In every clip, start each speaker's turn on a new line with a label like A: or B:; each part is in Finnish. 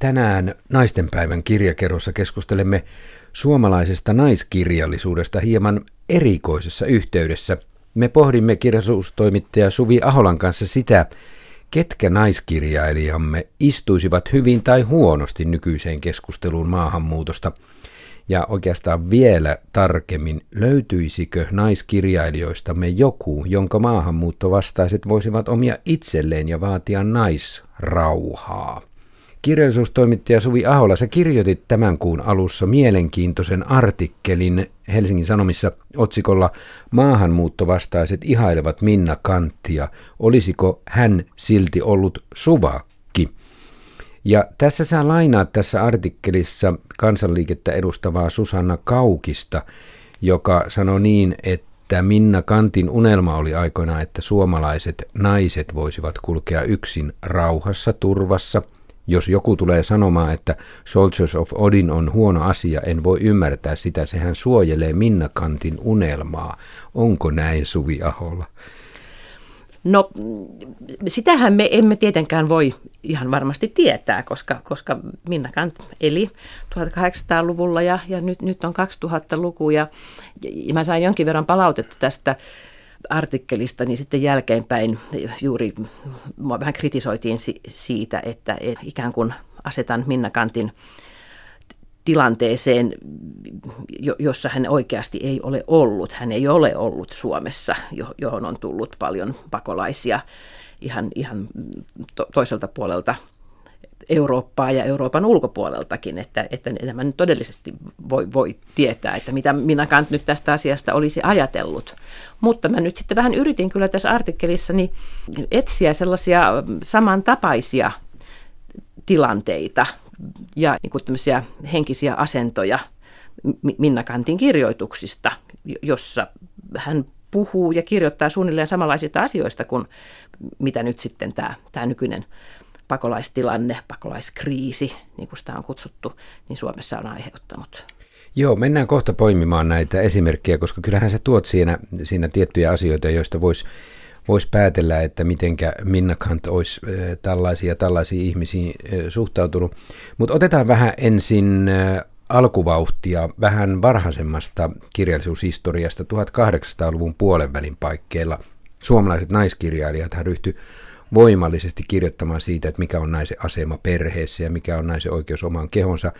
A: Tänään naistenpäivän kirjakerrossa keskustelemme suomalaisesta naiskirjallisuudesta hieman erikoisessa yhteydessä. Me pohdimme kirjallisuustoimittaja Suvi Aholan kanssa sitä, ketkä naiskirjailijamme istuisivat hyvin tai huonosti nykyiseen keskusteluun maahanmuutosta. Ja oikeastaan vielä tarkemmin, löytyisikö naiskirjailijoistamme joku, jonka maahanmuuttovastaiset voisivat omia itselleen ja vaatia naisrauhaa? Kirjallisuustoimittaja Suvi Ahola, sä kirjoitit tämän kuun alussa mielenkiintoisen artikkelin Helsingin Sanomissa otsikolla Maahanmuuttovastaiset ihailevat Minna Kanttia. Olisiko hän silti ollut suvakki? Ja tässä sä lainaat tässä artikkelissa kansanliikettä edustavaa Susanna Kaukista, joka sanoi niin, että Minna Kantin unelma oli aikoina, että suomalaiset naiset voisivat kulkea yksin rauhassa, turvassa – jos joku tulee sanomaan, että Soldiers of Odin on huono asia, en voi ymmärtää sitä. Sehän suojelee Minna Kantin unelmaa. Onko näin Suvi Aholla?
B: No sitähän me emme tietenkään voi ihan varmasti tietää, koska, koska Minna Kant eli 1800-luvulla ja, ja nyt, nyt on 2000-luku ja, ja mä sain jonkin verran palautetta tästä artikkelista, niin sitten jälkeenpäin juuri mua vähän kritisoitiin siitä, että, ikään kuin asetan Minna Kantin tilanteeseen, jossa hän oikeasti ei ole ollut. Hän ei ole ollut Suomessa, johon on tullut paljon pakolaisia ihan, ihan toiselta puolelta Eurooppaa ja Euroopan ulkopuoleltakin, että, että enemmän nyt todellisesti voi, voi tietää, että mitä minä Kant nyt tästä asiasta olisi ajatellut. Mutta mä nyt sitten vähän yritin kyllä tässä artikkelissani etsiä sellaisia samantapaisia tilanteita ja niin kuin henkisiä asentoja Minna Kantin kirjoituksista, jossa hän puhuu ja kirjoittaa suunnilleen samanlaisista asioista kuin mitä nyt sitten tämä, tämä nykyinen pakolaistilanne, pakolaiskriisi, niin kuin sitä on kutsuttu, niin Suomessa on aiheuttanut.
A: Joo, mennään kohta poimimaan näitä esimerkkejä, koska kyllähän sä tuot siinä, siinä tiettyjä asioita, joista voisi vois päätellä, että mitenkä Minna Kant olisi tällaisia tällaisia ihmisiä suhtautunut. Mutta otetaan vähän ensin alkuvauhtia vähän varhaisemmasta kirjallisuushistoriasta 1800-luvun puolenvälin paikkeilla. Suomalaiset naiskirjailijat ryhtyi voimallisesti kirjoittamaan siitä, että mikä on naisen asema perheessä ja mikä on naisen oikeus omaan kehonsa.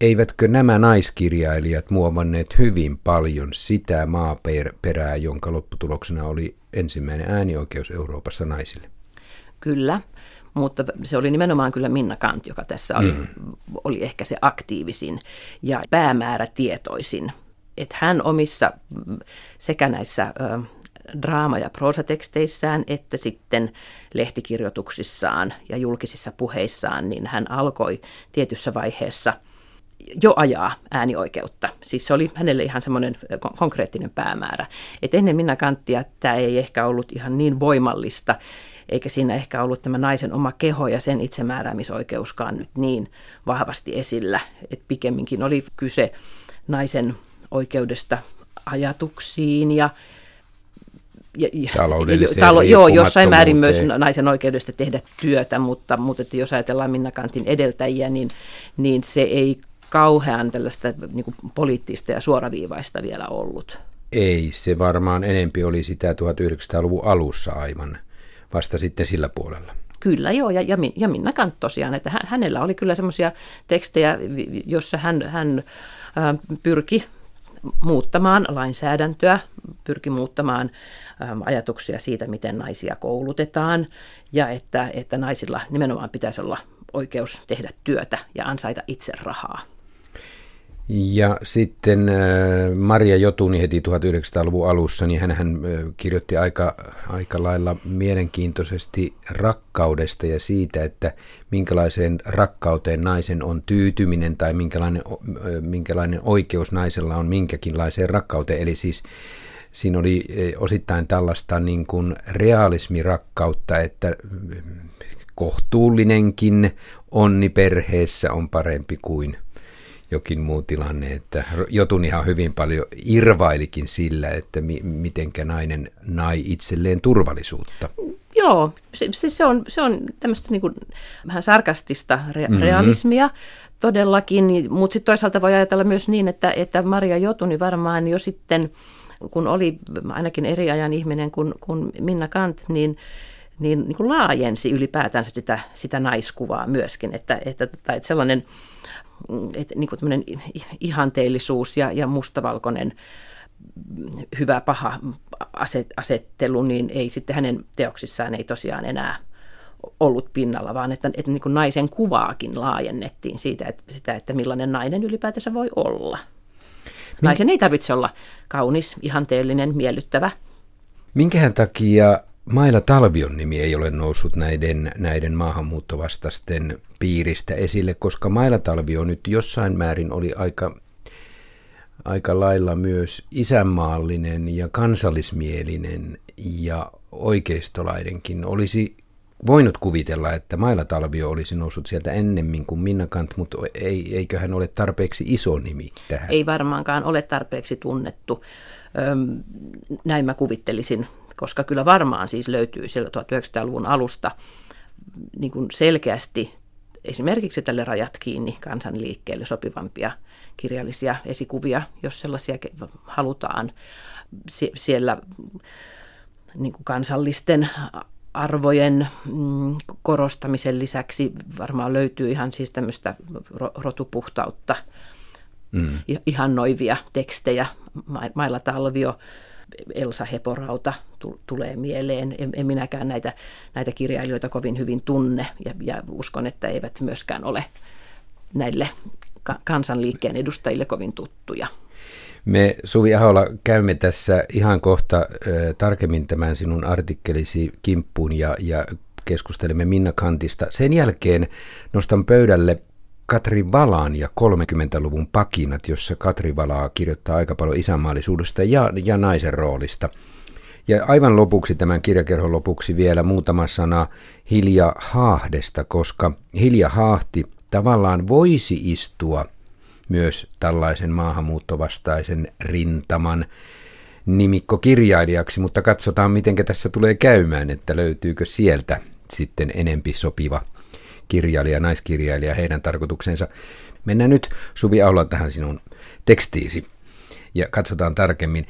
A: Eivätkö nämä naiskirjailijat muovanneet hyvin paljon sitä maaperää, jonka lopputuloksena oli ensimmäinen äänioikeus Euroopassa naisille?
B: Kyllä, mutta se oli nimenomaan kyllä Minna Kant, joka tässä oli, mm. oli ehkä se aktiivisin ja päämäärätietoisin. Että hän omissa sekä näissä draama- ja proosateksteissään että sitten lehtikirjoituksissaan ja julkisissa puheissaan, niin hän alkoi tietyssä vaiheessa jo ajaa äänioikeutta. Siis se oli hänelle ihan semmoinen konkreettinen päämäärä. Et ennen Minna Kanttia tämä ei ehkä ollut ihan niin voimallista, eikä siinä ehkä ollut tämä naisen oma keho ja sen itsemääräämisoikeuskaan nyt niin vahvasti esillä. Et pikemminkin oli kyse naisen oikeudesta ajatuksiin ja
A: ja, taloudelliseen
B: talo, Joo, jossain määrin myös naisen oikeudesta tehdä työtä, mutta, mutta että jos ajatellaan Minna Kantin edeltäjiä, niin, niin se ei kauhean tällaista niin kuin poliittista ja suoraviivaista vielä ollut.
A: Ei, se varmaan enempi oli sitä 1900-luvun alussa aivan, vasta sitten sillä puolella.
B: Kyllä joo, ja, ja Minna Kant tosiaan, että hänellä oli kyllä semmoisia tekstejä, jossa hän, hän pyrki muuttamaan lainsäädäntöä, pyrki muuttamaan ajatuksia siitä, miten naisia koulutetaan ja että, että naisilla nimenomaan pitäisi olla oikeus tehdä työtä ja ansaita itse rahaa.
A: Ja sitten äh, Maria Jotuni heti 1900-luvun alussa, niin hän, äh, kirjoitti aika, aika lailla mielenkiintoisesti rakkaudesta ja siitä, että minkälaiseen rakkauteen naisen on tyytyminen tai minkälainen, äh, minkälainen oikeus naisella on minkäkinlaiseen rakkauteen. Eli siis siinä oli osittain tällaista niin kuin realismirakkautta, että kohtuullinenkin onni perheessä on parempi kuin – jokin muu tilanne, että Jotun ihan hyvin paljon irvailikin sillä, että mi- mitenkä nainen nai itselleen turvallisuutta.
B: Joo, se, se, on, se on tämmöistä niin kuin, vähän sarkastista re- mm-hmm. realismia todellakin, mutta sitten toisaalta voi ajatella myös niin, että, että Maria Jotuni varmaan jo sitten, kun oli ainakin eri ajan ihminen kuin, kuin Minna Kant, niin niin, niin kuin laajensi ylipäätänsä sitä, sitä naiskuvaa myöskin, että, että, että, sellainen että niin kuin ihanteellisuus ja, ja mustavalkoinen hyvä paha asettelu, niin ei sitten hänen teoksissaan ei tosiaan enää ollut pinnalla, vaan että, että niin kuin naisen kuvaakin laajennettiin siitä, että, sitä, että millainen nainen ylipäätänsä voi olla. Naisen ei tarvitse olla kaunis, ihanteellinen, miellyttävä.
A: Minkähän takia Maila Talvion nimi ei ole noussut näiden, näiden maahanmuuttovastaisten piiristä esille, koska Maila Talvio nyt jossain määrin oli aika, aika lailla myös isänmaallinen ja kansallismielinen ja oikeistolaidenkin. Olisi voinut kuvitella, että Maila Talvio olisi noussut sieltä ennemmin kuin Minna Kant, mutta ei, eikö hän ole tarpeeksi iso nimi tähän?
B: Ei varmaankaan ole tarpeeksi tunnettu. Öm, näin mä kuvittelisin koska kyllä varmaan siis löytyy siellä 1900-luvun alusta niin kuin selkeästi esimerkiksi tälle rajat kiinni kansanliikkeelle sopivampia kirjallisia esikuvia, jos sellaisia halutaan. Sie- siellä niin kuin kansallisten arvojen mm, korostamisen lisäksi varmaan löytyy ihan siis tämmöistä rotupuhtautta, mm. ihannoivia tekstejä. Mailla Talvio Elsa Heporauta tulee mieleen. En, en minäkään näitä, näitä kirjailijoita kovin hyvin tunne ja, ja uskon, että eivät myöskään ole näille kansanliikkeen edustajille kovin tuttuja.
A: Me Suvi Ahola käymme tässä ihan kohta äh, tarkemmin tämän sinun artikkelisi kimppuun ja, ja keskustelemme Minna Kantista. Sen jälkeen nostan pöydälle Katri Valaan ja 30-luvun pakinat, jossa Katri Valaa kirjoittaa aika paljon isänmaallisuudesta ja, ja naisen roolista. Ja aivan lopuksi, tämän kirjakerhon lopuksi vielä muutama sana Hilja Haahdesta, koska Hilja Haahti tavallaan voisi istua myös tällaisen maahanmuuttovastaisen rintaman nimikkokirjailijaksi, mutta katsotaan miten tässä tulee käymään, että löytyykö sieltä sitten enempi sopiva kirjailija, naiskirjailija, heidän tarkoituksensa. Mennään nyt Suvi Aula tähän sinun tekstiisi ja katsotaan tarkemmin,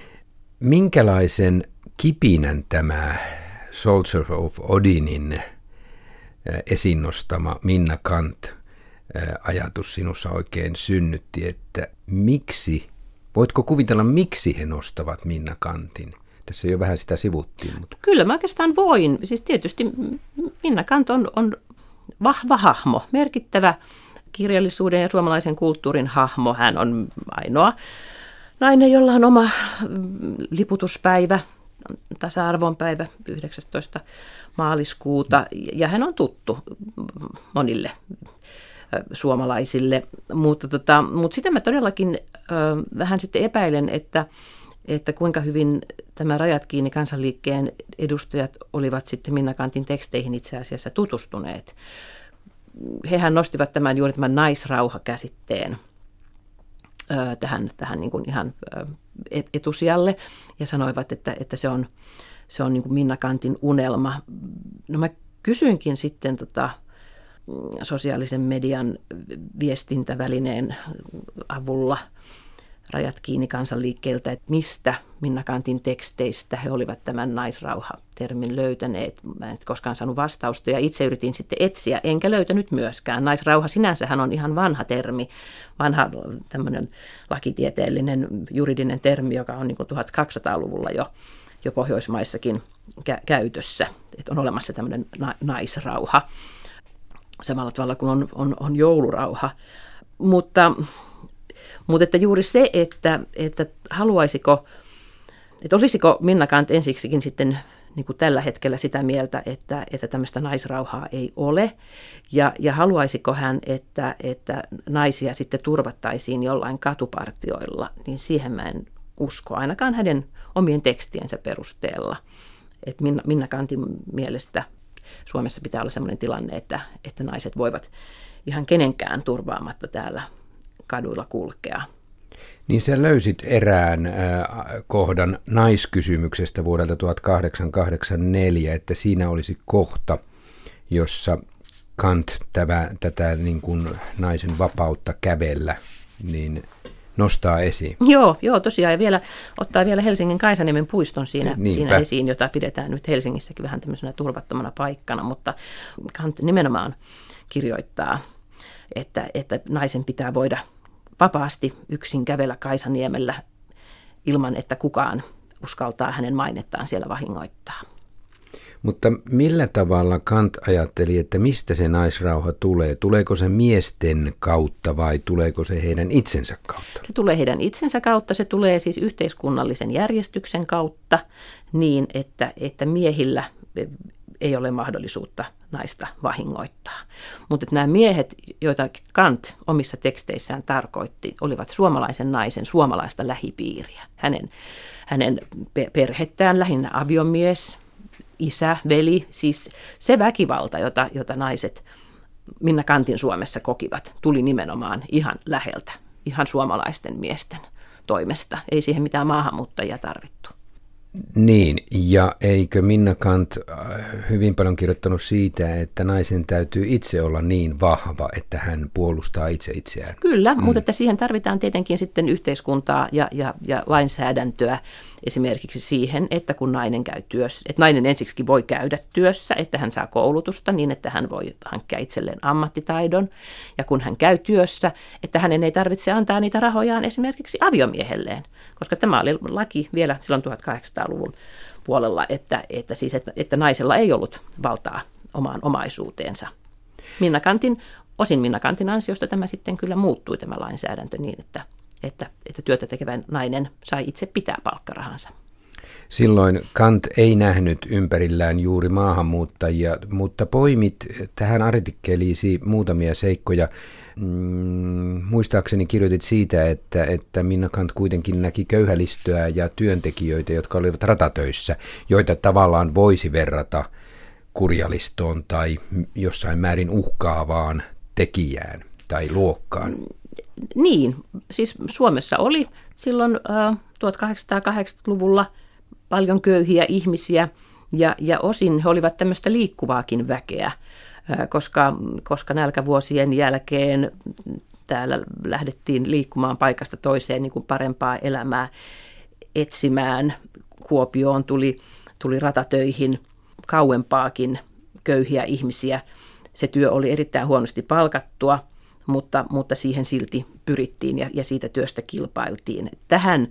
A: minkälaisen kipinän tämä Soldier of Odinin äh, esiin nostama Minna Kant ajatus sinussa oikein synnytti, että miksi, voitko kuvitella miksi he nostavat Minna Kantin? Tässä jo vähän sitä sivuttiin. Mutta...
B: Kyllä mä oikeastaan voin. Siis tietysti Minna Kant on, on vahva hahmo, merkittävä kirjallisuuden ja suomalaisen kulttuurin hahmo. Hän on ainoa nainen, jolla on oma mm, liputuspäivä, tasa-arvon päivä 19. maaliskuuta, ja hän on tuttu monille suomalaisille, mutta, tota, mutta sitä mä todellakin ö, vähän sitten epäilen, että, että kuinka hyvin tämä Rajat kiinni kansanliikkeen edustajat olivat sitten Minna Kantin teksteihin itse asiassa tutustuneet. Hehän nostivat tämän juuri tämän naisrauha-käsitteen tähän, tähän niin kuin ihan etusijalle ja sanoivat, että, että se on, se on niin kuin Minna Kantin unelma. No mä kysyinkin sitten tota, sosiaalisen median viestintävälineen avulla – rajat kiinni kansanliikkeeltä, että mistä Minna Kantin teksteistä he olivat tämän naisrauha-termin löytäneet. Mä en koskaan saanut vastausta ja itse yritin sitten etsiä, enkä löytänyt myöskään. Naisrauha sinänsähän on ihan vanha termi, vanha tämmöinen lakitieteellinen juridinen termi, joka on niin 1200-luvulla jo, jo Pohjoismaissakin kä- käytössä. Että on olemassa tämmöinen na- naisrauha samalla tavalla kuin on, on, on joulurauha. Mutta mutta että juuri se, että, että haluaisiko, että olisiko Minna Kant ensiksikin sitten niin kuin tällä hetkellä sitä mieltä, että, että tämmöistä naisrauhaa ei ole. Ja, ja haluaisiko hän, että, että naisia sitten turvattaisiin jollain katupartioilla, niin siihen mä en usko, ainakaan hänen omien tekstiensä perusteella. Että Minna, Minna Kantin mielestä Suomessa pitää olla sellainen tilanne, että, että naiset voivat ihan kenenkään turvaamatta täällä kaduilla kulkea.
A: Niin sä löysit erään äh, kohdan naiskysymyksestä vuodelta 1884, että siinä olisi kohta, jossa Kant tämä, tätä niin kuin naisen vapautta kävellä, niin nostaa esiin.
B: Joo, joo tosiaan. Ja vielä ottaa vielä Helsingin Kaisaniemen puiston siinä, siinä esiin, jota pidetään nyt Helsingissäkin vähän tämmöisenä turvattomana paikkana, mutta Kant nimenomaan kirjoittaa, että, että naisen pitää voida vapaasti yksin kävellä Kaisaniemellä ilman, että kukaan uskaltaa hänen mainettaan siellä vahingoittaa.
A: Mutta millä tavalla Kant ajatteli, että mistä se naisrauha tulee? Tuleeko se miesten kautta vai tuleeko se heidän itsensä kautta?
B: Se tulee heidän itsensä kautta, se tulee siis yhteiskunnallisen järjestyksen kautta niin, että, että miehillä ei ole mahdollisuutta naista vahingoittaa. Mutta nämä miehet, joita Kant omissa teksteissään tarkoitti, olivat suomalaisen naisen suomalaista lähipiiriä. Hänen, hänen perhettään lähinnä aviomies, isä, veli, siis se väkivalta, jota, jota naiset Minna Kantin Suomessa kokivat, tuli nimenomaan ihan läheltä, ihan suomalaisten miesten toimesta. Ei siihen mitään maahanmuuttajia tarvittu.
A: Niin, ja eikö Minna Kant äh, hyvin paljon kirjoittanut siitä, että naisen täytyy itse olla niin vahva, että hän puolustaa itse itseään?
B: Kyllä, mm. mutta että siihen tarvitaan tietenkin sitten yhteiskuntaa ja, ja, ja lainsäädäntöä esimerkiksi siihen, että kun nainen käy työssä, että nainen ensiksi voi käydä työssä, että hän saa koulutusta niin, että hän voi hankkia itselleen ammattitaidon. Ja kun hän käy työssä, että hänen ei tarvitse antaa niitä rahojaan esimerkiksi aviomiehelleen, koska tämä oli laki vielä silloin 1800-luvun puolella, että, että, siis, että, että naisella ei ollut valtaa omaan omaisuuteensa. Minna Kantin, osin Minna Kantin ansiosta tämä sitten kyllä muuttui tämä lainsäädäntö niin, että että, että työtä tekevä nainen sai itse pitää palkkarahansa.
A: Silloin Kant ei nähnyt ympärillään juuri maahanmuuttajia, mutta poimit tähän artikkeliisi muutamia seikkoja. Mm, muistaakseni kirjoitit siitä, että, että Minna Kant kuitenkin näki köyhälistöä ja työntekijöitä, jotka olivat ratatöissä, joita tavallaan voisi verrata kurjalistoon tai jossain määrin uhkaavaan tekijään tai luokkaan.
B: Niin, siis Suomessa oli silloin äh, 1880-luvulla paljon köyhiä ihmisiä ja, ja osin he olivat tämmöistä liikkuvaakin väkeä, äh, koska, koska nälkävuosien jälkeen täällä lähdettiin liikkumaan paikasta toiseen niin kuin parempaa elämää etsimään. Kuopioon tuli, tuli ratatöihin kauempaakin köyhiä ihmisiä. Se työ oli erittäin huonosti palkattua – mutta, mutta siihen silti pyrittiin ja, ja siitä työstä kilpailtiin. Tähän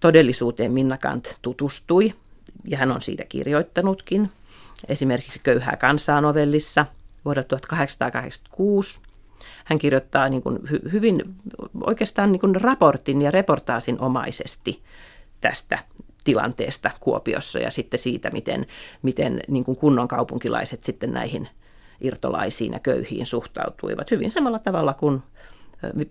B: todellisuuteen Minna Kant tutustui ja hän on siitä kirjoittanutkin. Esimerkiksi Köyhää kansaa novellissa vuodelta 1886. Hän kirjoittaa niin kuin hy, hyvin oikeastaan niin kuin raportin ja reportaasin omaisesti tästä tilanteesta Kuopiossa ja sitten siitä, miten, miten niin kuin kunnon kaupunkilaiset sitten näihin irtolaisiin ja köyhiin suhtautuivat hyvin samalla tavalla kuin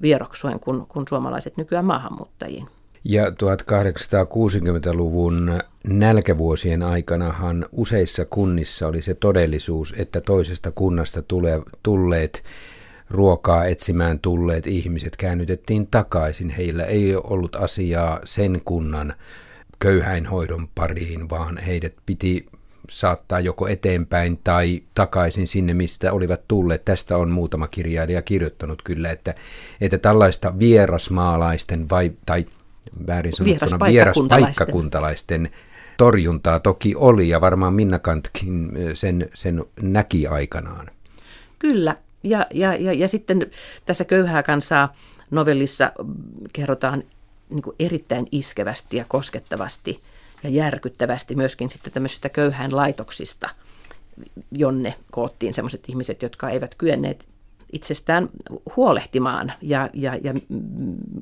B: vieroksuen kuin, kuin suomalaiset nykyään maahanmuuttajiin.
A: Ja 1860-luvun nälkävuosien aikanahan useissa kunnissa oli se todellisuus, että toisesta kunnasta tule, tulleet ruokaa etsimään tulleet ihmiset käännytettiin takaisin. Heillä ei ollut asiaa sen kunnan köyhäinhoidon pariin, vaan heidät piti saattaa joko eteenpäin tai takaisin sinne, mistä olivat tulleet. Tästä on muutama kirjailija kirjoittanut kyllä, että, että tällaista vierasmaalaisten vai, tai väärin sanottuna vieraspaikkakuntalaisten torjuntaa toki oli ja varmaan Minna Kantkin sen, sen näki aikanaan.
B: Kyllä, ja, ja, ja, ja sitten tässä Köyhää kansaa novellissa kerrotaan niin erittäin iskevästi ja koskettavasti – ja järkyttävästi myöskin sitten tämmöisistä köyhään laitoksista, jonne koottiin sellaiset ihmiset, jotka eivät kyenneet itsestään huolehtimaan. Ja, ja, ja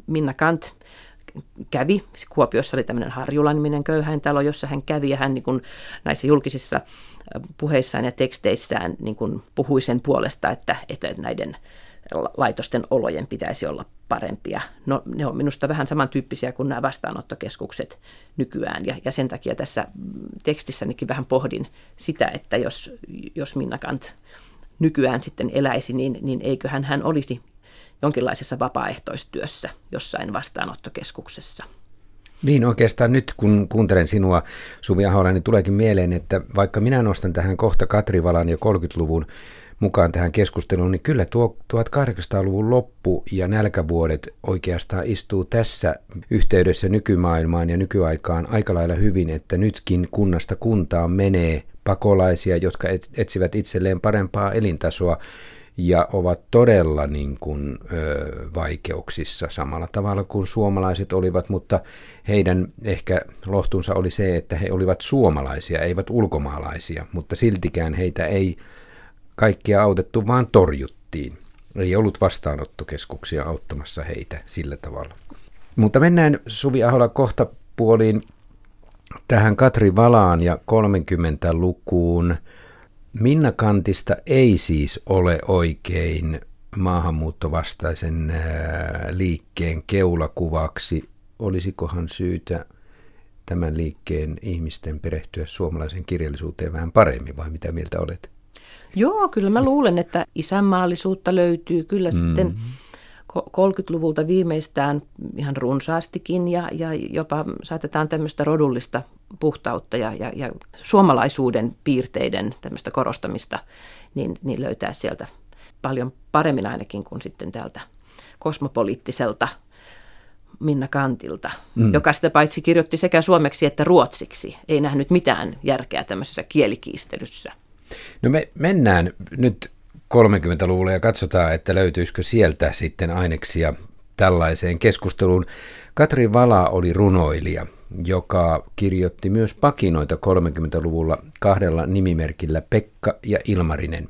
B: Minna Kant kävi, Kuopiossa oli tämmöinen Harjula-niminen köyhäintalo, jossa hän kävi ja hän niin kuin näissä julkisissa puheissaan ja teksteissään niin kuin puhui sen puolesta, että, että näiden laitosten olojen pitäisi olla parempia. No, ne on minusta vähän samantyyppisiä kuin nämä vastaanottokeskukset nykyään, ja, ja sen takia tässä tekstissänikin vähän pohdin sitä, että jos, jos Minna Kant nykyään sitten eläisi, niin, niin eiköhän hän olisi jonkinlaisessa vapaaehtoistyössä jossain vastaanottokeskuksessa.
A: Niin oikeastaan nyt kun kuuntelen sinua Suvi Ahola, niin tuleekin mieleen, että vaikka minä nostan tähän kohta Katrivalan ja 30-luvun mukaan tähän keskusteluun, niin kyllä tuo 1800-luvun loppu ja nälkävuodet oikeastaan istuu tässä yhteydessä nykymaailmaan ja nykyaikaan aika lailla hyvin, että nytkin kunnasta kuntaan menee pakolaisia, jotka etsivät itselleen parempaa elintasoa ja ovat todella niin kuin, ö, vaikeuksissa samalla tavalla kuin suomalaiset olivat, mutta heidän ehkä lohtunsa oli se, että he olivat suomalaisia, eivät ulkomaalaisia, mutta siltikään heitä ei kaikkia autettu, vaan torjuttiin. Ei ollut vastaanottokeskuksia auttamassa heitä sillä tavalla. Mutta mennään Suvi Ahola kohta puoliin tähän Katri Valaan ja 30-lukuun. Minna Kantista ei siis ole oikein maahanmuuttovastaisen liikkeen keulakuvaksi. Olisikohan syytä tämän liikkeen ihmisten perehtyä suomalaisen kirjallisuuteen vähän paremmin, vai mitä mieltä olet?
B: Joo, kyllä mä luulen, että isänmaallisuutta löytyy kyllä mm. sitten 30-luvulta viimeistään ihan runsaastikin ja, ja jopa saatetaan tämmöistä rodullista puhtautta ja, ja, ja suomalaisuuden piirteiden tämmöistä korostamista, niin, niin löytää sieltä paljon paremmin ainakin kuin sitten täältä kosmopoliittiselta Minna Kantilta, mm. joka sitä paitsi kirjoitti sekä suomeksi että ruotsiksi. Ei nähnyt mitään järkeä tämmöisessä kielikiistelyssä.
A: No me mennään nyt 30-luvulle ja katsotaan, että löytyisikö sieltä sitten aineksia tällaiseen keskusteluun. Katri Vala oli runoilija, joka kirjoitti myös pakinoita 30-luvulla kahdella nimimerkillä Pekka ja Ilmarinen.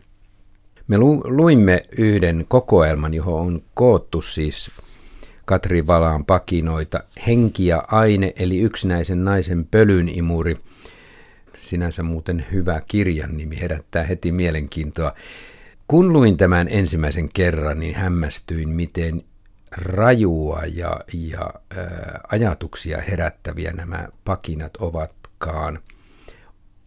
A: Me lu- luimme yhden kokoelman, johon on koottu siis Katri Valaan pakinoita Henki ja aine, eli yksinäisen naisen pölynimuri. Sinänsä muuten hyvä kirjan nimi herättää heti mielenkiintoa. Kun luin tämän ensimmäisen kerran, niin hämmästyin, miten rajua ja, ja ää, ajatuksia herättäviä nämä pakinat ovatkaan.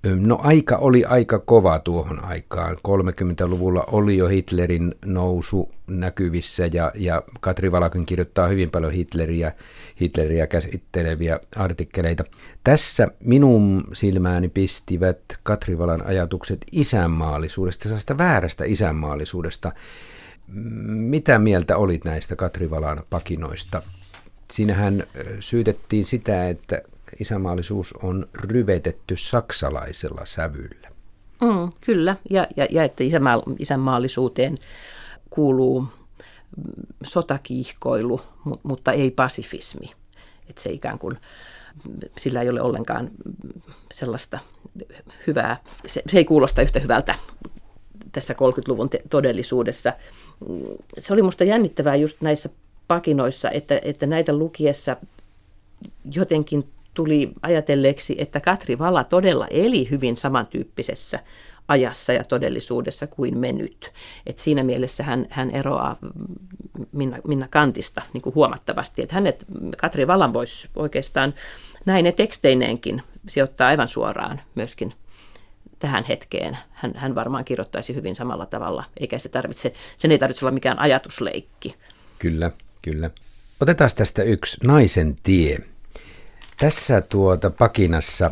A: No aika oli aika kova tuohon aikaan. 30-luvulla oli jo Hitlerin nousu näkyvissä ja, ja Katri Valakin kirjoittaa hyvin paljon Hitleriä, Hitleriä käsitteleviä artikkeleita. Tässä minun silmääni pistivät Katri Valan ajatukset isänmaallisuudesta, sellaista väärästä isänmaallisuudesta. Mitä mieltä olit näistä Katri Valan pakinoista? Siinähän syytettiin sitä, että isänmaallisuus on ryvetetty saksalaisella sävyllä.
B: Mm, kyllä, ja, ja, ja että isänmaa, isänmaallisuuteen kuuluu sotakiihkoilu, mutta ei pasifismi. Että se ikään kuin, sillä ei ole ollenkaan sellaista hyvää, se, se ei kuulosta yhtä hyvältä tässä 30-luvun te- todellisuudessa. Se oli minusta jännittävää just näissä pakinoissa, että, että näitä lukiessa jotenkin tuli ajatelleeksi, että Katri Vala todella eli hyvin samantyyppisessä ajassa ja todellisuudessa kuin me nyt. Et siinä mielessä hän, hän eroaa Minna, Minna Kantista niin kuin huomattavasti. Että hänet, Katri Valan voisi oikeastaan näin ne teksteineenkin sijoittaa aivan suoraan myöskin tähän hetkeen. Hän, hän varmaan kirjoittaisi hyvin samalla tavalla, eikä se tarvitse, sen ei tarvitse olla mikään ajatusleikki.
A: Kyllä, kyllä. Otetaan tästä yksi naisen tie. Tässä tuota pakinassa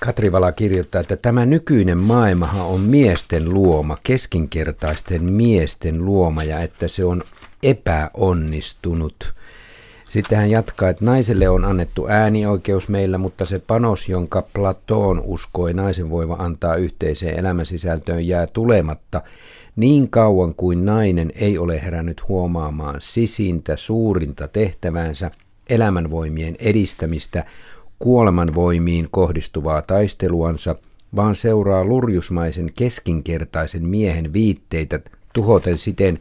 A: Katri Vala kirjoittaa, että tämä nykyinen maailmahan on miesten luoma, keskinkertaisten miesten luoma ja että se on epäonnistunut. Sitten hän jatkaa, että naiselle on annettu äänioikeus meillä, mutta se panos, jonka Platon uskoi naisen voiva antaa yhteiseen elämänsisältöön, jää tulematta niin kauan kuin nainen ei ole herännyt huomaamaan sisintä suurinta tehtäväänsä – elämänvoimien edistämistä kuolemanvoimiin kohdistuvaa taisteluansa, vaan seuraa lurjusmaisen keskinkertaisen miehen viitteitä tuhoten siten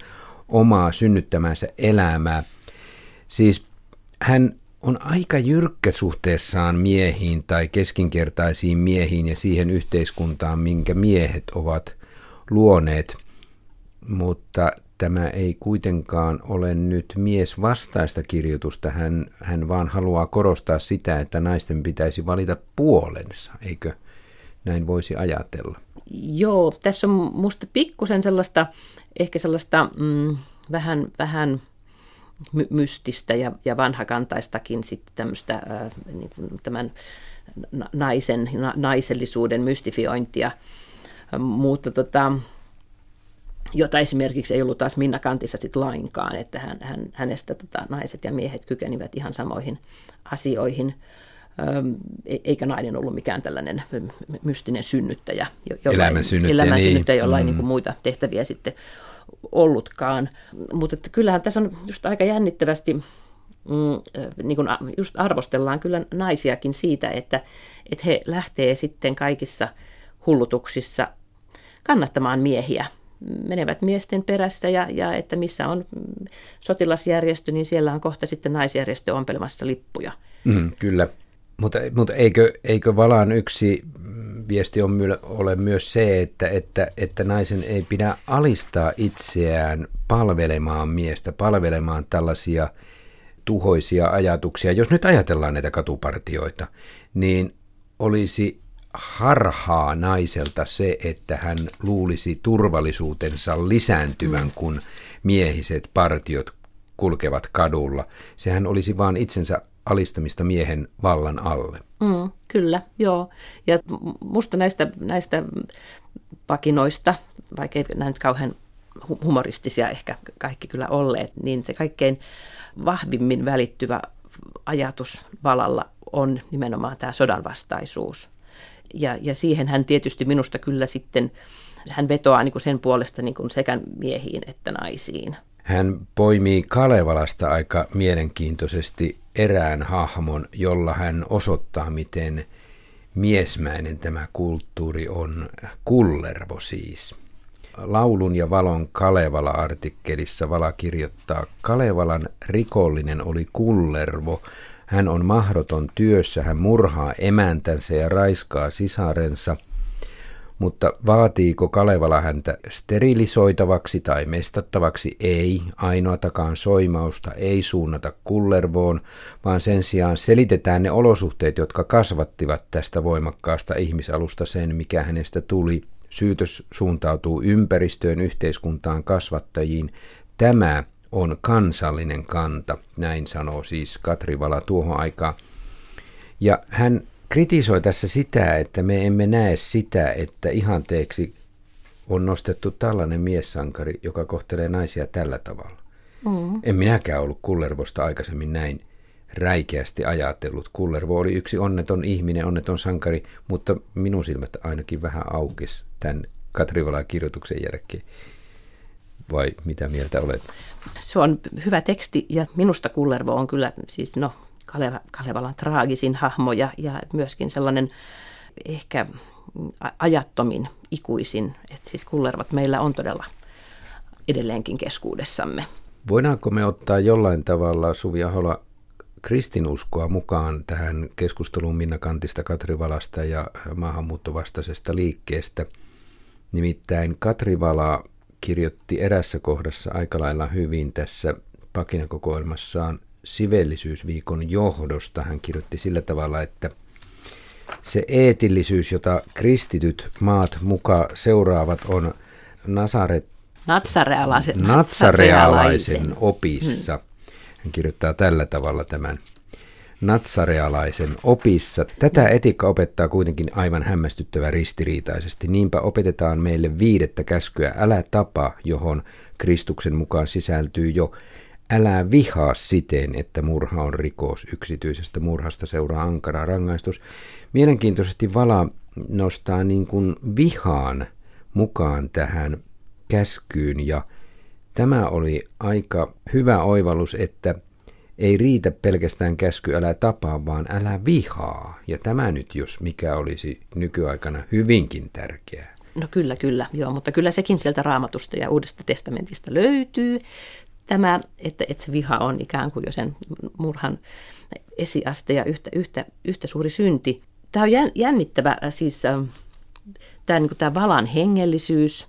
A: omaa synnyttämänsä elämää. Siis hän on aika jyrkkä suhteessaan miehiin tai keskinkertaisiin miehiin ja siihen yhteiskuntaan, minkä miehet ovat luoneet. Mutta tämä ei kuitenkaan ole nyt mies vastaista kirjoitusta. Hän, hän vaan haluaa korostaa sitä, että naisten pitäisi valita puolensa, eikö näin voisi ajatella?
B: Joo, tässä on musta pikkusen sellaista, ehkä sellaista mm, vähän, vähän my- mystistä ja, ja vanhakantaistakin sitten tämmöistä ää, niin kuin tämän naisen, na, naisellisuuden mystifiointia, mutta tota, jota esimerkiksi ei ollut taas Minna Kantissa sit lainkaan, että hän, hän, hänestä tota, naiset ja miehet kykenivät ihan samoihin asioihin, e, eikä nainen ollut mikään tällainen mystinen synnyttäjä,
A: jolla elämän synnyttäjä,
B: elämän synnyttäjä niin. jolla ei mm. niin muita tehtäviä sitten ollutkaan. Mutta että kyllähän tässä on just aika jännittävästi, mm, niin kuin just arvostellaan kyllä naisiakin siitä, että, että he lähtee sitten kaikissa hullutuksissa kannattamaan miehiä menevät miesten perässä ja, ja että missä on sotilasjärjestö, niin siellä on kohta sitten naisjärjestö ompelemassa lippuja.
A: Mm, kyllä, mutta, mutta eikö, eikö Valan yksi viesti on, ole myös se, että, että, että naisen ei pidä alistaa itseään palvelemaan miestä, palvelemaan tällaisia tuhoisia ajatuksia. Jos nyt ajatellaan näitä katupartioita, niin olisi harhaa naiselta se, että hän luulisi turvallisuutensa lisääntyvän, mm. kun miehiset partiot kulkevat kadulla. Sehän olisi vain itsensä alistamista miehen vallan alle.
B: Mm, kyllä, joo. Ja musta näistä, näistä pakinoista, vaikka ei nämä nyt kauhean humoristisia ehkä kaikki kyllä olleet, niin se kaikkein vahvimmin välittyvä ajatus valalla on nimenomaan tämä sodanvastaisuus. Ja, ja siihen hän tietysti minusta kyllä sitten, hän vetoaa niin kuin sen puolesta niin kuin sekä miehiin että naisiin.
A: Hän poimii Kalevalasta aika mielenkiintoisesti erään hahmon, jolla hän osoittaa, miten miesmäinen tämä kulttuuri on. Kullervo siis. Laulun ja valon Kalevala-artikkelissa Vala kirjoittaa, Kalevalan rikollinen oli kullervo. Hän on mahdoton työssä, hän murhaa emäntänsä ja raiskaa sisarensa – mutta vaatiiko Kalevala häntä sterilisoitavaksi tai mestattavaksi? Ei, ainoatakaan soimausta ei suunnata kullervoon, vaan sen sijaan selitetään ne olosuhteet, jotka kasvattivat tästä voimakkaasta ihmisalusta sen, mikä hänestä tuli. Syytös suuntautuu ympäristöön, yhteiskuntaan, kasvattajiin. Tämä on kansallinen kanta, näin sanoo siis Katri Vala tuohon aikaan. Ja hän kritisoi tässä sitä, että me emme näe sitä, että ihanteeksi on nostettu tällainen miessankari, joka kohtelee naisia tällä tavalla. Mm. En minäkään ollut Kullervosta aikaisemmin näin räikeästi ajatellut. Kullervo oli yksi onneton ihminen, onneton sankari, mutta minun silmät ainakin vähän aukis tämän Katrivalan kirjoituksen jälkeen. Vai mitä mieltä olet?
B: Se on hyvä teksti ja minusta Kullervo on kyllä siis no Kaleva, Kalevalan traagisin hahmo ja, ja myöskin sellainen ehkä ajattomin, ikuisin. Että siis kullervat meillä on todella edelleenkin keskuudessamme.
A: Voidaanko me ottaa jollain tavalla Suvi Ahola kristinuskoa mukaan tähän keskusteluun Minna Kantista, Katri Valasta ja maahanmuuttovastaisesta liikkeestä? Nimittäin Katri Vala kirjoitti erässä kohdassa aika lailla hyvin tässä pakinakokoelmassaan sivellisyysviikon johdosta. Hän kirjoitti sillä tavalla, että se eetillisyys, jota kristityt maat muka seuraavat, on Nasaret,
B: natsarealaisen,
A: natsarealaisen opissa. Hmm. Hän kirjoittaa tällä tavalla tämän natsarealaisen opissa. Tätä etiikka opettaa kuitenkin aivan hämmästyttävän ristiriitaisesti. Niinpä opetetaan meille viidettä käskyä, älä tapa, johon Kristuksen mukaan sisältyy jo Älä vihaa siten, että murha on rikos. Yksityisestä murhasta seuraa ankara rangaistus. Mielenkiintoisesti Vala nostaa niin kuin vihaan mukaan tähän käskyyn ja tämä oli aika hyvä oivallus, että ei riitä pelkästään käsky älä tapaa, vaan älä vihaa. Ja tämä nyt, jos mikä olisi nykyaikana hyvinkin tärkeää.
B: No kyllä, kyllä, joo, mutta kyllä sekin sieltä raamatusta ja uudesta testamentista löytyy tämä, että, että se viha on ikään kuin jo sen murhan esiaste ja yhtä, yhtä, yhtä suuri synti. Tämä on jännittävä, äh, siis äh, tämä, niin tämä valan hengellisyys.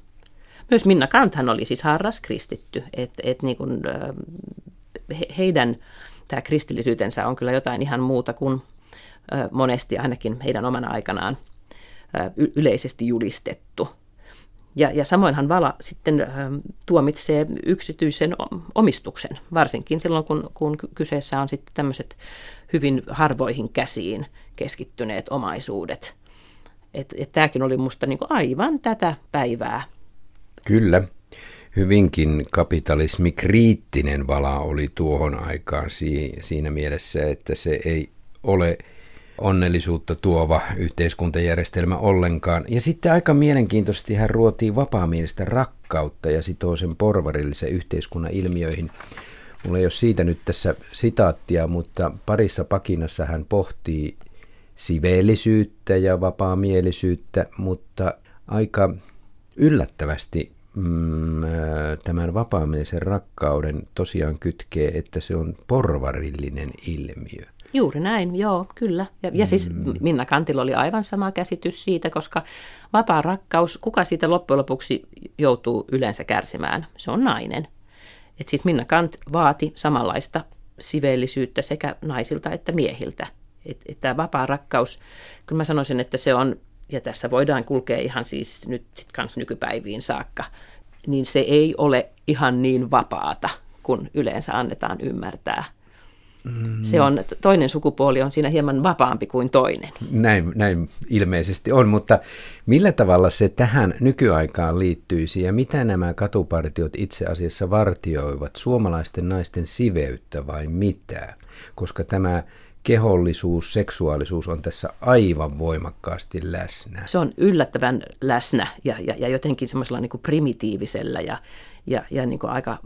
B: Myös Minna Kanthan oli siis harras kristitty, että että niin kuin, äh, he, heidän tämä kristillisyytensä on kyllä jotain ihan muuta kuin monesti ainakin heidän omana aikanaan yleisesti julistettu. Ja, ja samoinhan Vala sitten tuomitsee yksityisen omistuksen, varsinkin silloin, kun, kun kyseessä on sitten tämmöiset hyvin harvoihin käsiin keskittyneet omaisuudet. Että et tämäkin oli musta niinku aivan tätä päivää.
A: Kyllä. Hyvinkin kapitalismikriittinen vala oli tuohon aikaan siinä mielessä, että se ei ole onnellisuutta tuova yhteiskuntajärjestelmä ollenkaan. Ja sitten aika mielenkiintoisesti hän ruotii vapaamielistä rakkautta ja sitoo sen porvarillisen yhteiskunnan ilmiöihin. Mulla ei ole siitä nyt tässä sitaattia, mutta parissa pakinassa hän pohtii siveellisyyttä ja vapaamielisyyttä, mutta aika yllättävästi mm, tämän vapaamielisen rakkauden tosiaan kytkee, että se on porvarillinen ilmiö.
B: Juuri näin, joo, kyllä. Ja, ja siis mm. Minna Kantilla oli aivan sama käsitys siitä, koska vapaa rakkaus, kuka siitä loppujen lopuksi joutuu yleensä kärsimään? Se on nainen. Et siis Minna Kant vaati samanlaista siveellisyyttä sekä naisilta että miehiltä. Että et tämä vapaa rakkaus, kyllä mä sanoisin, että se on, ja tässä voidaan kulkea ihan siis nyt sit kans nykypäiviin saakka, niin se ei ole ihan niin vapaata, kun yleensä annetaan ymmärtää – Mm. Se on, toinen sukupuoli on siinä hieman vapaampi kuin toinen.
A: Näin, näin ilmeisesti on, mutta millä tavalla se tähän nykyaikaan liittyisi ja mitä nämä katupartiot itse asiassa vartioivat? Suomalaisten naisten siveyttä vai mitä? Koska tämä kehollisuus, seksuaalisuus on tässä aivan voimakkaasti läsnä.
B: Se on yllättävän läsnä ja, ja, ja jotenkin semmoisella niin primitiivisellä ja, ja, ja niin kuin aika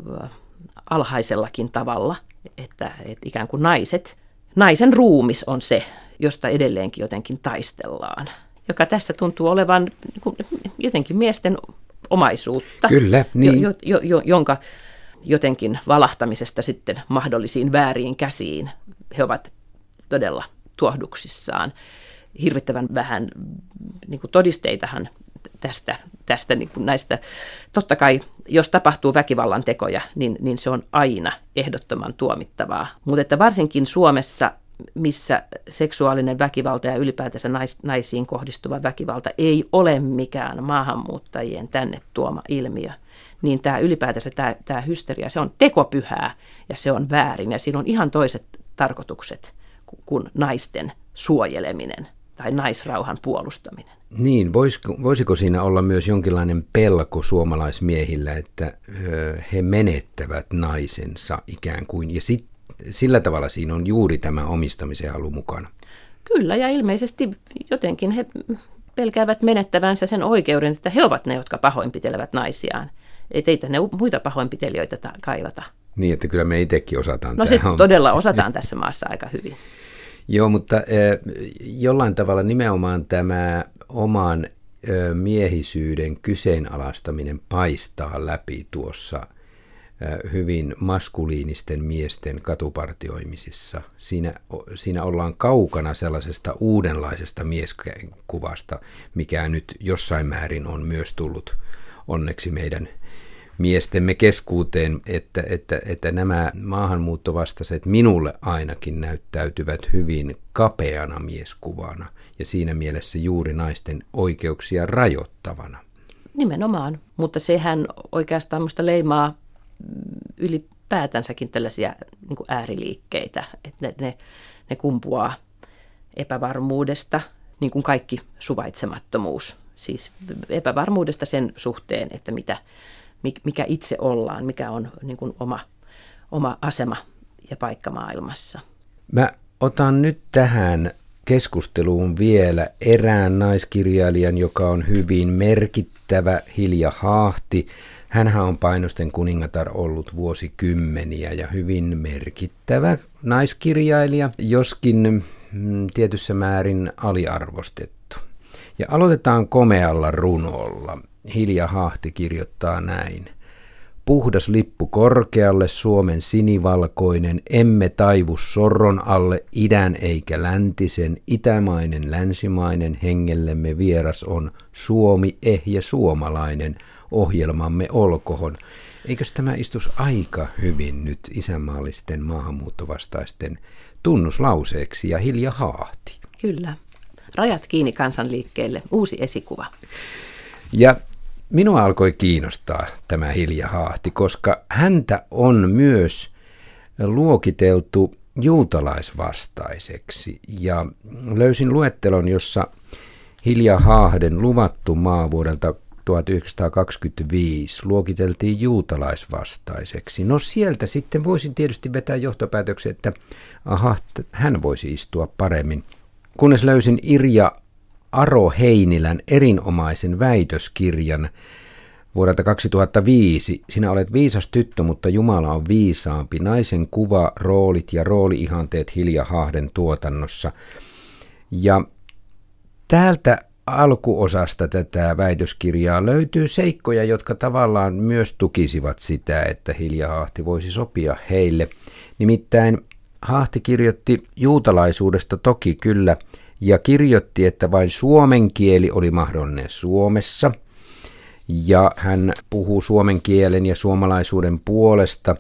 B: alhaisellakin tavalla, että, että ikään kuin naiset, naisen ruumis on se, josta edelleenkin jotenkin taistellaan, joka tässä tuntuu olevan niin jotenkin miesten omaisuutta,
A: Kyllä, niin.
B: jo, jo, jo, jonka jotenkin valahtamisesta sitten mahdollisiin vääriin käsiin he ovat todella tuohduksissaan. Hirvittävän vähän niin kuin todisteitahan tästä, tästä niin kuin näistä. Totta kai, jos tapahtuu väkivallan tekoja, niin, niin se on aina ehdottoman tuomittavaa. Mutta että varsinkin Suomessa, missä seksuaalinen väkivalta ja ylipäätänsä nais, naisiin kohdistuva väkivalta ei ole mikään maahanmuuttajien tänne tuoma ilmiö, niin tämä ylipäätänsä tämä, tämä hysteria, se on tekopyhää ja se on väärin ja siinä on ihan toiset tarkoitukset kuin naisten suojeleminen tai naisrauhan puolustaminen.
A: Niin, voisiko, voisiko siinä olla myös jonkinlainen pelko suomalaismiehillä, että ö, he menettävät naisensa ikään kuin, ja sit, sillä tavalla siinä on juuri tämä omistamisen halu mukana?
B: Kyllä, ja ilmeisesti jotenkin he pelkäävät menettävänsä sen oikeuden, että he ovat ne, jotka pahoinpitelevät naisiaan. Että ei ne muita pahoinpitelijöitä kaivata.
A: Niin, että kyllä me itsekin osataan.
B: No se todella osataan tässä maassa aika hyvin.
A: Joo, mutta jollain tavalla nimenomaan tämä oman miehisyyden kyseenalaistaminen paistaa läpi tuossa hyvin maskuliinisten miesten katupartioimisissa. Siinä, siinä ollaan kaukana sellaisesta uudenlaisesta mieskuvasta, mikä nyt jossain määrin on myös tullut onneksi meidän miestemme keskuuteen, että, että, että nämä maahanmuuttovastaiset minulle ainakin näyttäytyvät hyvin kapeana mieskuvana ja siinä mielessä juuri naisten oikeuksia rajoittavana.
B: Nimenomaan, mutta sehän oikeastaan minusta leimaa ylipäätänsäkin tällaisia niin kuin ääriliikkeitä, että ne, ne, ne kumpuaa epävarmuudesta, niin kuin kaikki suvaitsemattomuus. Siis epävarmuudesta sen suhteen, että mitä, mikä itse ollaan, mikä on niin kuin oma, oma asema ja paikka maailmassa.
A: Mä otan nyt tähän keskusteluun vielä erään naiskirjailijan, joka on hyvin merkittävä, Hilja Haahti. Hänhän on painosten kuningatar ollut vuosikymmeniä ja hyvin merkittävä naiskirjailija, joskin mm, tietyssä määrin aliarvostettu. Ja aloitetaan komealla runolla. Hilja Haahti kirjoittaa näin. Puhdas lippu korkealle, Suomen sinivalkoinen, emme taivu sorron alle, idän eikä läntisen, itämainen, länsimainen, hengellemme vieras on, Suomi, ehjä suomalainen, ohjelmamme olkohon. Eikös tämä istus aika hyvin nyt isänmaallisten maahanmuuttovastaisten tunnuslauseeksi ja Hilja Haahti?
B: Kyllä. Rajat kiinni kansanliikkeelle. Uusi esikuva.
A: Ja minua alkoi kiinnostaa tämä Hilja Haahti, koska häntä on myös luokiteltu juutalaisvastaiseksi. Ja löysin luettelon, jossa Hilja Haahden luvattu maa vuodelta 1925 luokiteltiin juutalaisvastaiseksi. No sieltä sitten voisin tietysti vetää johtopäätöksen, että aha, hän voisi istua paremmin. Kunnes löysin Irja Aro Heinilän erinomaisen väitöskirjan vuodelta 2005. Sinä olet viisas tyttö, mutta Jumala on viisaampi. Naisen kuva, roolit ja rooliihanteet Hilja Hahden tuotannossa. Ja täältä alkuosasta tätä väitöskirjaa löytyy seikkoja, jotka tavallaan myös tukisivat sitä, että Hilja Haahti voisi sopia heille. Nimittäin Haahti kirjoitti juutalaisuudesta toki kyllä, ja kirjoitti, että vain suomen kieli oli mahdollinen Suomessa, ja hän puhuu suomen kielen ja suomalaisuuden puolesta,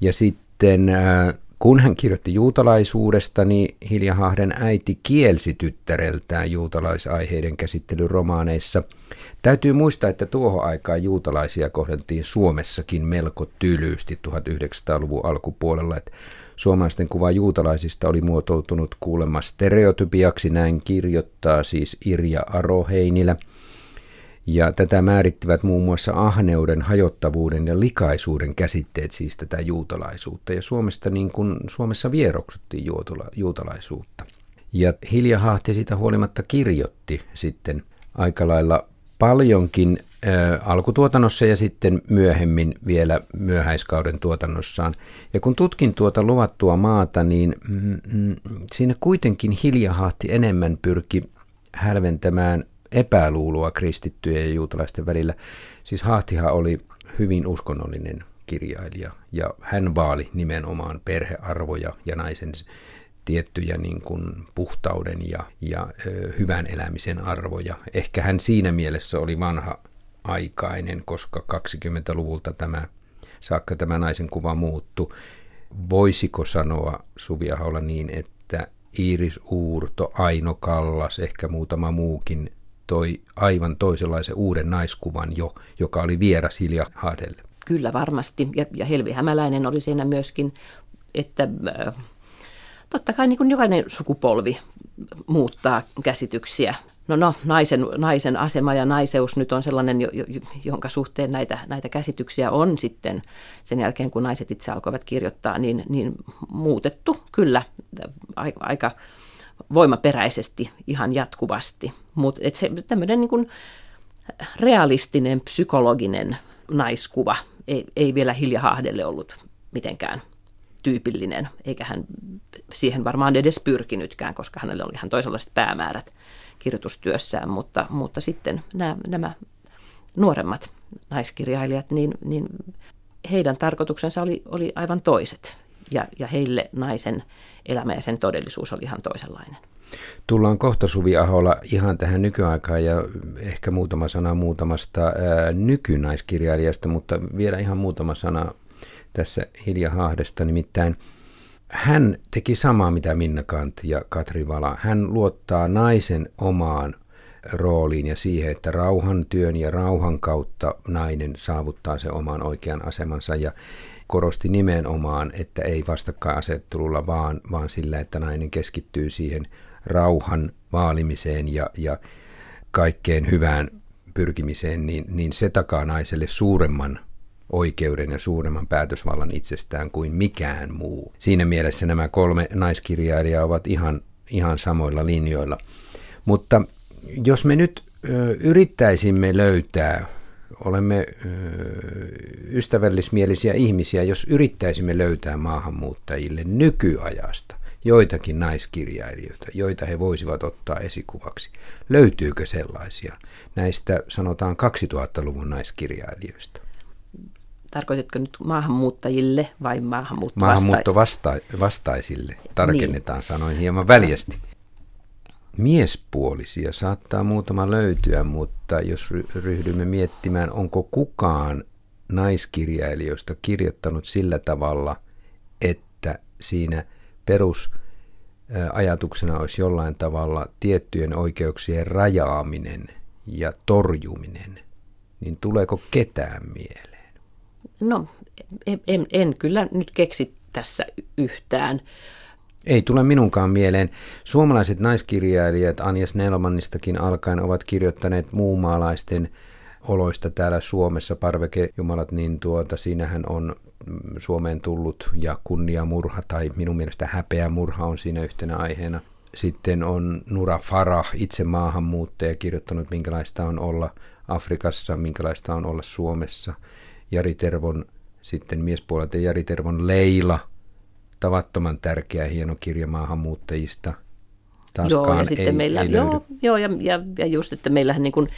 A: ja sitten äh, kun hän kirjoitti juutalaisuudesta, niin Hilja Hahden äiti kielsi tyttäreltään juutalaisaiheiden käsittelyn romaaneissa. Täytyy muistaa, että tuohon aikaan juutalaisia kohdeltiin Suomessakin melko tylyysti 1900-luvun alkupuolella. Että suomalaisten kuva juutalaisista oli muotoutunut kuulemma stereotypiaksi, näin kirjoittaa siis Irja Aroheinilä – ja tätä määrittivät muun muassa ahneuden, hajottavuuden ja likaisuuden käsitteet siis tätä juutalaisuutta. Ja Suomesta niin kuin Suomessa vieroksuttiin juutala, juutalaisuutta. Ja Hilja Hahti sitä huolimatta kirjoitti sitten aika lailla paljonkin alkutuotannossa ja sitten myöhemmin vielä myöhäiskauden tuotannossaan. Ja kun tutkin tuota luvattua maata, niin mm, mm, siinä kuitenkin Hilja Hahti enemmän pyrki hälventämään epäluuloa kristittyjen ja juutalaisten välillä. Siis Hahtihan oli hyvin uskonnollinen kirjailija ja hän vaali nimenomaan perhearvoja ja naisen tiettyjä niin kuin puhtauden ja, ja ö, hyvän elämisen arvoja. Ehkä hän siinä mielessä oli vanha aikainen, koska 20-luvulta tämä, saakka tämä naisen kuva muuttu. Voisiko sanoa Suvia olla niin, että Iiris Uurto, Aino Kallas, ehkä muutama muukin toi aivan toisenlaisen uuden naiskuvan jo, joka oli vieras Hilja Haadelle.
B: Kyllä varmasti, ja, ja Helvi Hämäläinen oli siinä myöskin, että äh, totta kai niin kuin jokainen sukupolvi muuttaa käsityksiä. No no, naisen, naisen asema ja naiseus nyt on sellainen, jo, jo, jonka suhteen näitä, näitä käsityksiä on sitten sen jälkeen, kun naiset itse alkoivat kirjoittaa, niin, niin muutettu kyllä aika, aika voimaperäisesti ihan jatkuvasti. Mutta tämmöinen niin realistinen, psykologinen naiskuva ei, ei vielä Hilja Hahdelle ollut mitenkään tyypillinen, eikä hän siihen varmaan edes pyrkinytkään, koska hänellä oli ihan toisenlaiset päämäärät kirjoitustyössään, mutta, mutta sitten nämä, nämä nuoremmat naiskirjailijat, niin, niin heidän tarkoituksensa oli, oli aivan toiset ja, ja heille naisen elämä ja sen todellisuus oli ihan toisenlainen.
A: Tullaan kohta Suvi Aholla ihan tähän nykyaikaan ja ehkä muutama sana muutamasta ää, nykynaiskirjailijasta, mutta vielä ihan muutama sana tässä Hilja Hahdesta. Nimittäin hän teki samaa mitä Minna Kant ja Katri Vala. Hän luottaa naisen omaan rooliin ja siihen, että rauhan työn ja rauhan kautta nainen saavuttaa se oman oikean asemansa. Ja korosti nimenomaan, että ei vastakkainasettelulla, vaan, vaan sillä, että nainen keskittyy siihen rauhan vaalimiseen ja, ja kaikkeen hyvään pyrkimiseen, niin, niin se takaa naiselle suuremman oikeuden ja suuremman päätösvallan itsestään kuin mikään muu. Siinä mielessä nämä kolme naiskirjailijaa ovat ihan, ihan samoilla linjoilla. Mutta jos me nyt ö, yrittäisimme löytää olemme ystävällismielisiä ihmisiä, jos yrittäisimme löytää maahanmuuttajille nykyajasta joitakin naiskirjailijoita, joita he voisivat ottaa esikuvaksi. Löytyykö sellaisia näistä sanotaan 2000-luvun naiskirjailijoista?
B: Tarkoitatko nyt maahanmuuttajille vai maahanmuutto
A: Maahanmuuttovastaisille, tarkennetaan niin. sanoin hieman väljästi miespuolisia saattaa muutama löytyä, mutta jos ryhdymme miettimään, onko kukaan naiskirjailijoista kirjoittanut sillä tavalla, että siinä perusajatuksena olisi jollain tavalla tiettyjen oikeuksien rajaaminen ja torjuminen, niin tuleeko ketään mieleen?
B: No, en, en, kyllä nyt keksi tässä yhtään.
A: Ei tule minunkaan mieleen. Suomalaiset naiskirjailijat Anjas Nelmannistakin alkaen ovat kirjoittaneet muumaalaisten oloista täällä Suomessa, parvekejumalat, niin tuota, siinähän on Suomeen tullut ja kunniamurha tai minun mielestä häpeämurha on siinä yhtenä aiheena. Sitten on Nura Farah, itse maahanmuuttaja, kirjoittanut minkälaista on olla Afrikassa, minkälaista on olla Suomessa. Jari Tervon, sitten miespuolelta Jari Tervon Leila, tavattoman tärkeä hieno kirja maahanmuuttajista.
B: Taaskaan joo, ja sitten ei, meillä, ei joo, joo ja, ja, ja just, että meillähän niin kuin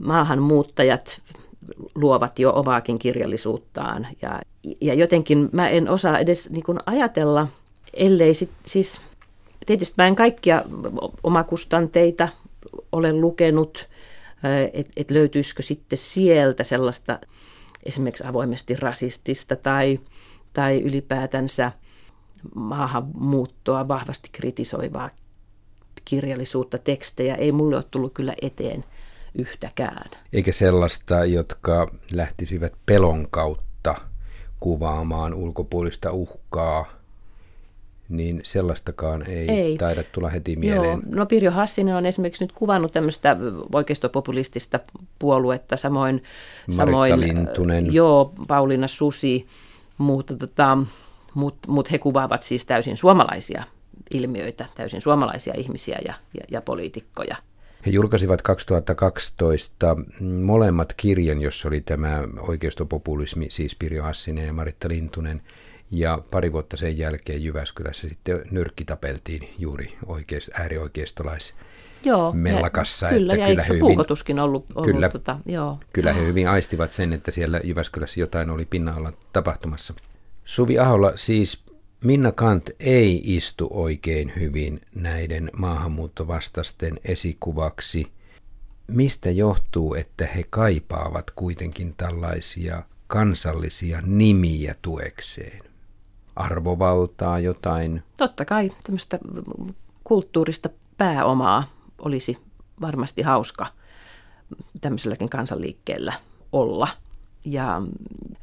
B: maahanmuuttajat luovat jo omaakin kirjallisuuttaan. Ja, ja jotenkin mä en osaa edes niin kuin ajatella, ellei sit, siis tietysti mä en kaikkia omakustanteita ole lukenut, että et löytyisikö sitten sieltä sellaista esimerkiksi avoimesti rasistista tai, tai ylipäätänsä maahanmuuttoa vahvasti kritisoivaa kirjallisuutta, tekstejä. Ei mulle ole tullut kyllä eteen yhtäkään.
A: Eikä sellaista, jotka lähtisivät pelon kautta kuvaamaan ulkopuolista uhkaa, niin sellaistakaan ei, ei. taida tulla heti mieleen. Joo.
B: No Pirjo Hassinen on esimerkiksi nyt kuvannut tämmöistä oikeistopopulistista puoluetta, samoin, samoin
A: Lintunen.
B: Joo, Pauliina Susi, mutta tota, mut, mut he kuvaavat siis täysin suomalaisia ilmiöitä, täysin suomalaisia ihmisiä ja, ja, ja poliitikkoja –
A: he julkaisivat 2012 molemmat kirjan, jossa oli tämä oikeistopopulismi, siis Pirjo Hassinen ja Maritta Lintunen. Ja pari vuotta sen jälkeen Jyväskylässä sitten nyrkkitapeltiin juuri oikeist, äärioikeistolais Joo, mellakassa.
B: Kyllä, että ja kyllä hyvin, puukotuskin ollut, ollut
A: kyllä,
B: tota, joo.
A: kyllä he hyvin aistivat sen, että siellä Jyväskylässä jotain oli pinnalla tapahtumassa. Suvi Aholla siis Minna Kant ei istu oikein hyvin näiden maahanmuuttovastasten esikuvaksi. Mistä johtuu, että he kaipaavat kuitenkin tällaisia kansallisia nimiä tuekseen? Arvovaltaa jotain?
B: Totta kai tämmöistä kulttuurista pääomaa olisi varmasti hauska tämmöiselläkin kansanliikkeellä olla. Ja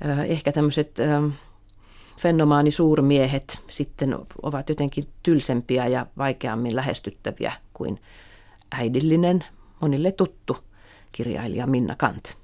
B: äh, ehkä tämmöiset äh, fenomaani suurmiehet sitten ovat jotenkin tylsempiä ja vaikeammin lähestyttäviä kuin äidillinen, monille tuttu kirjailija Minna Kant.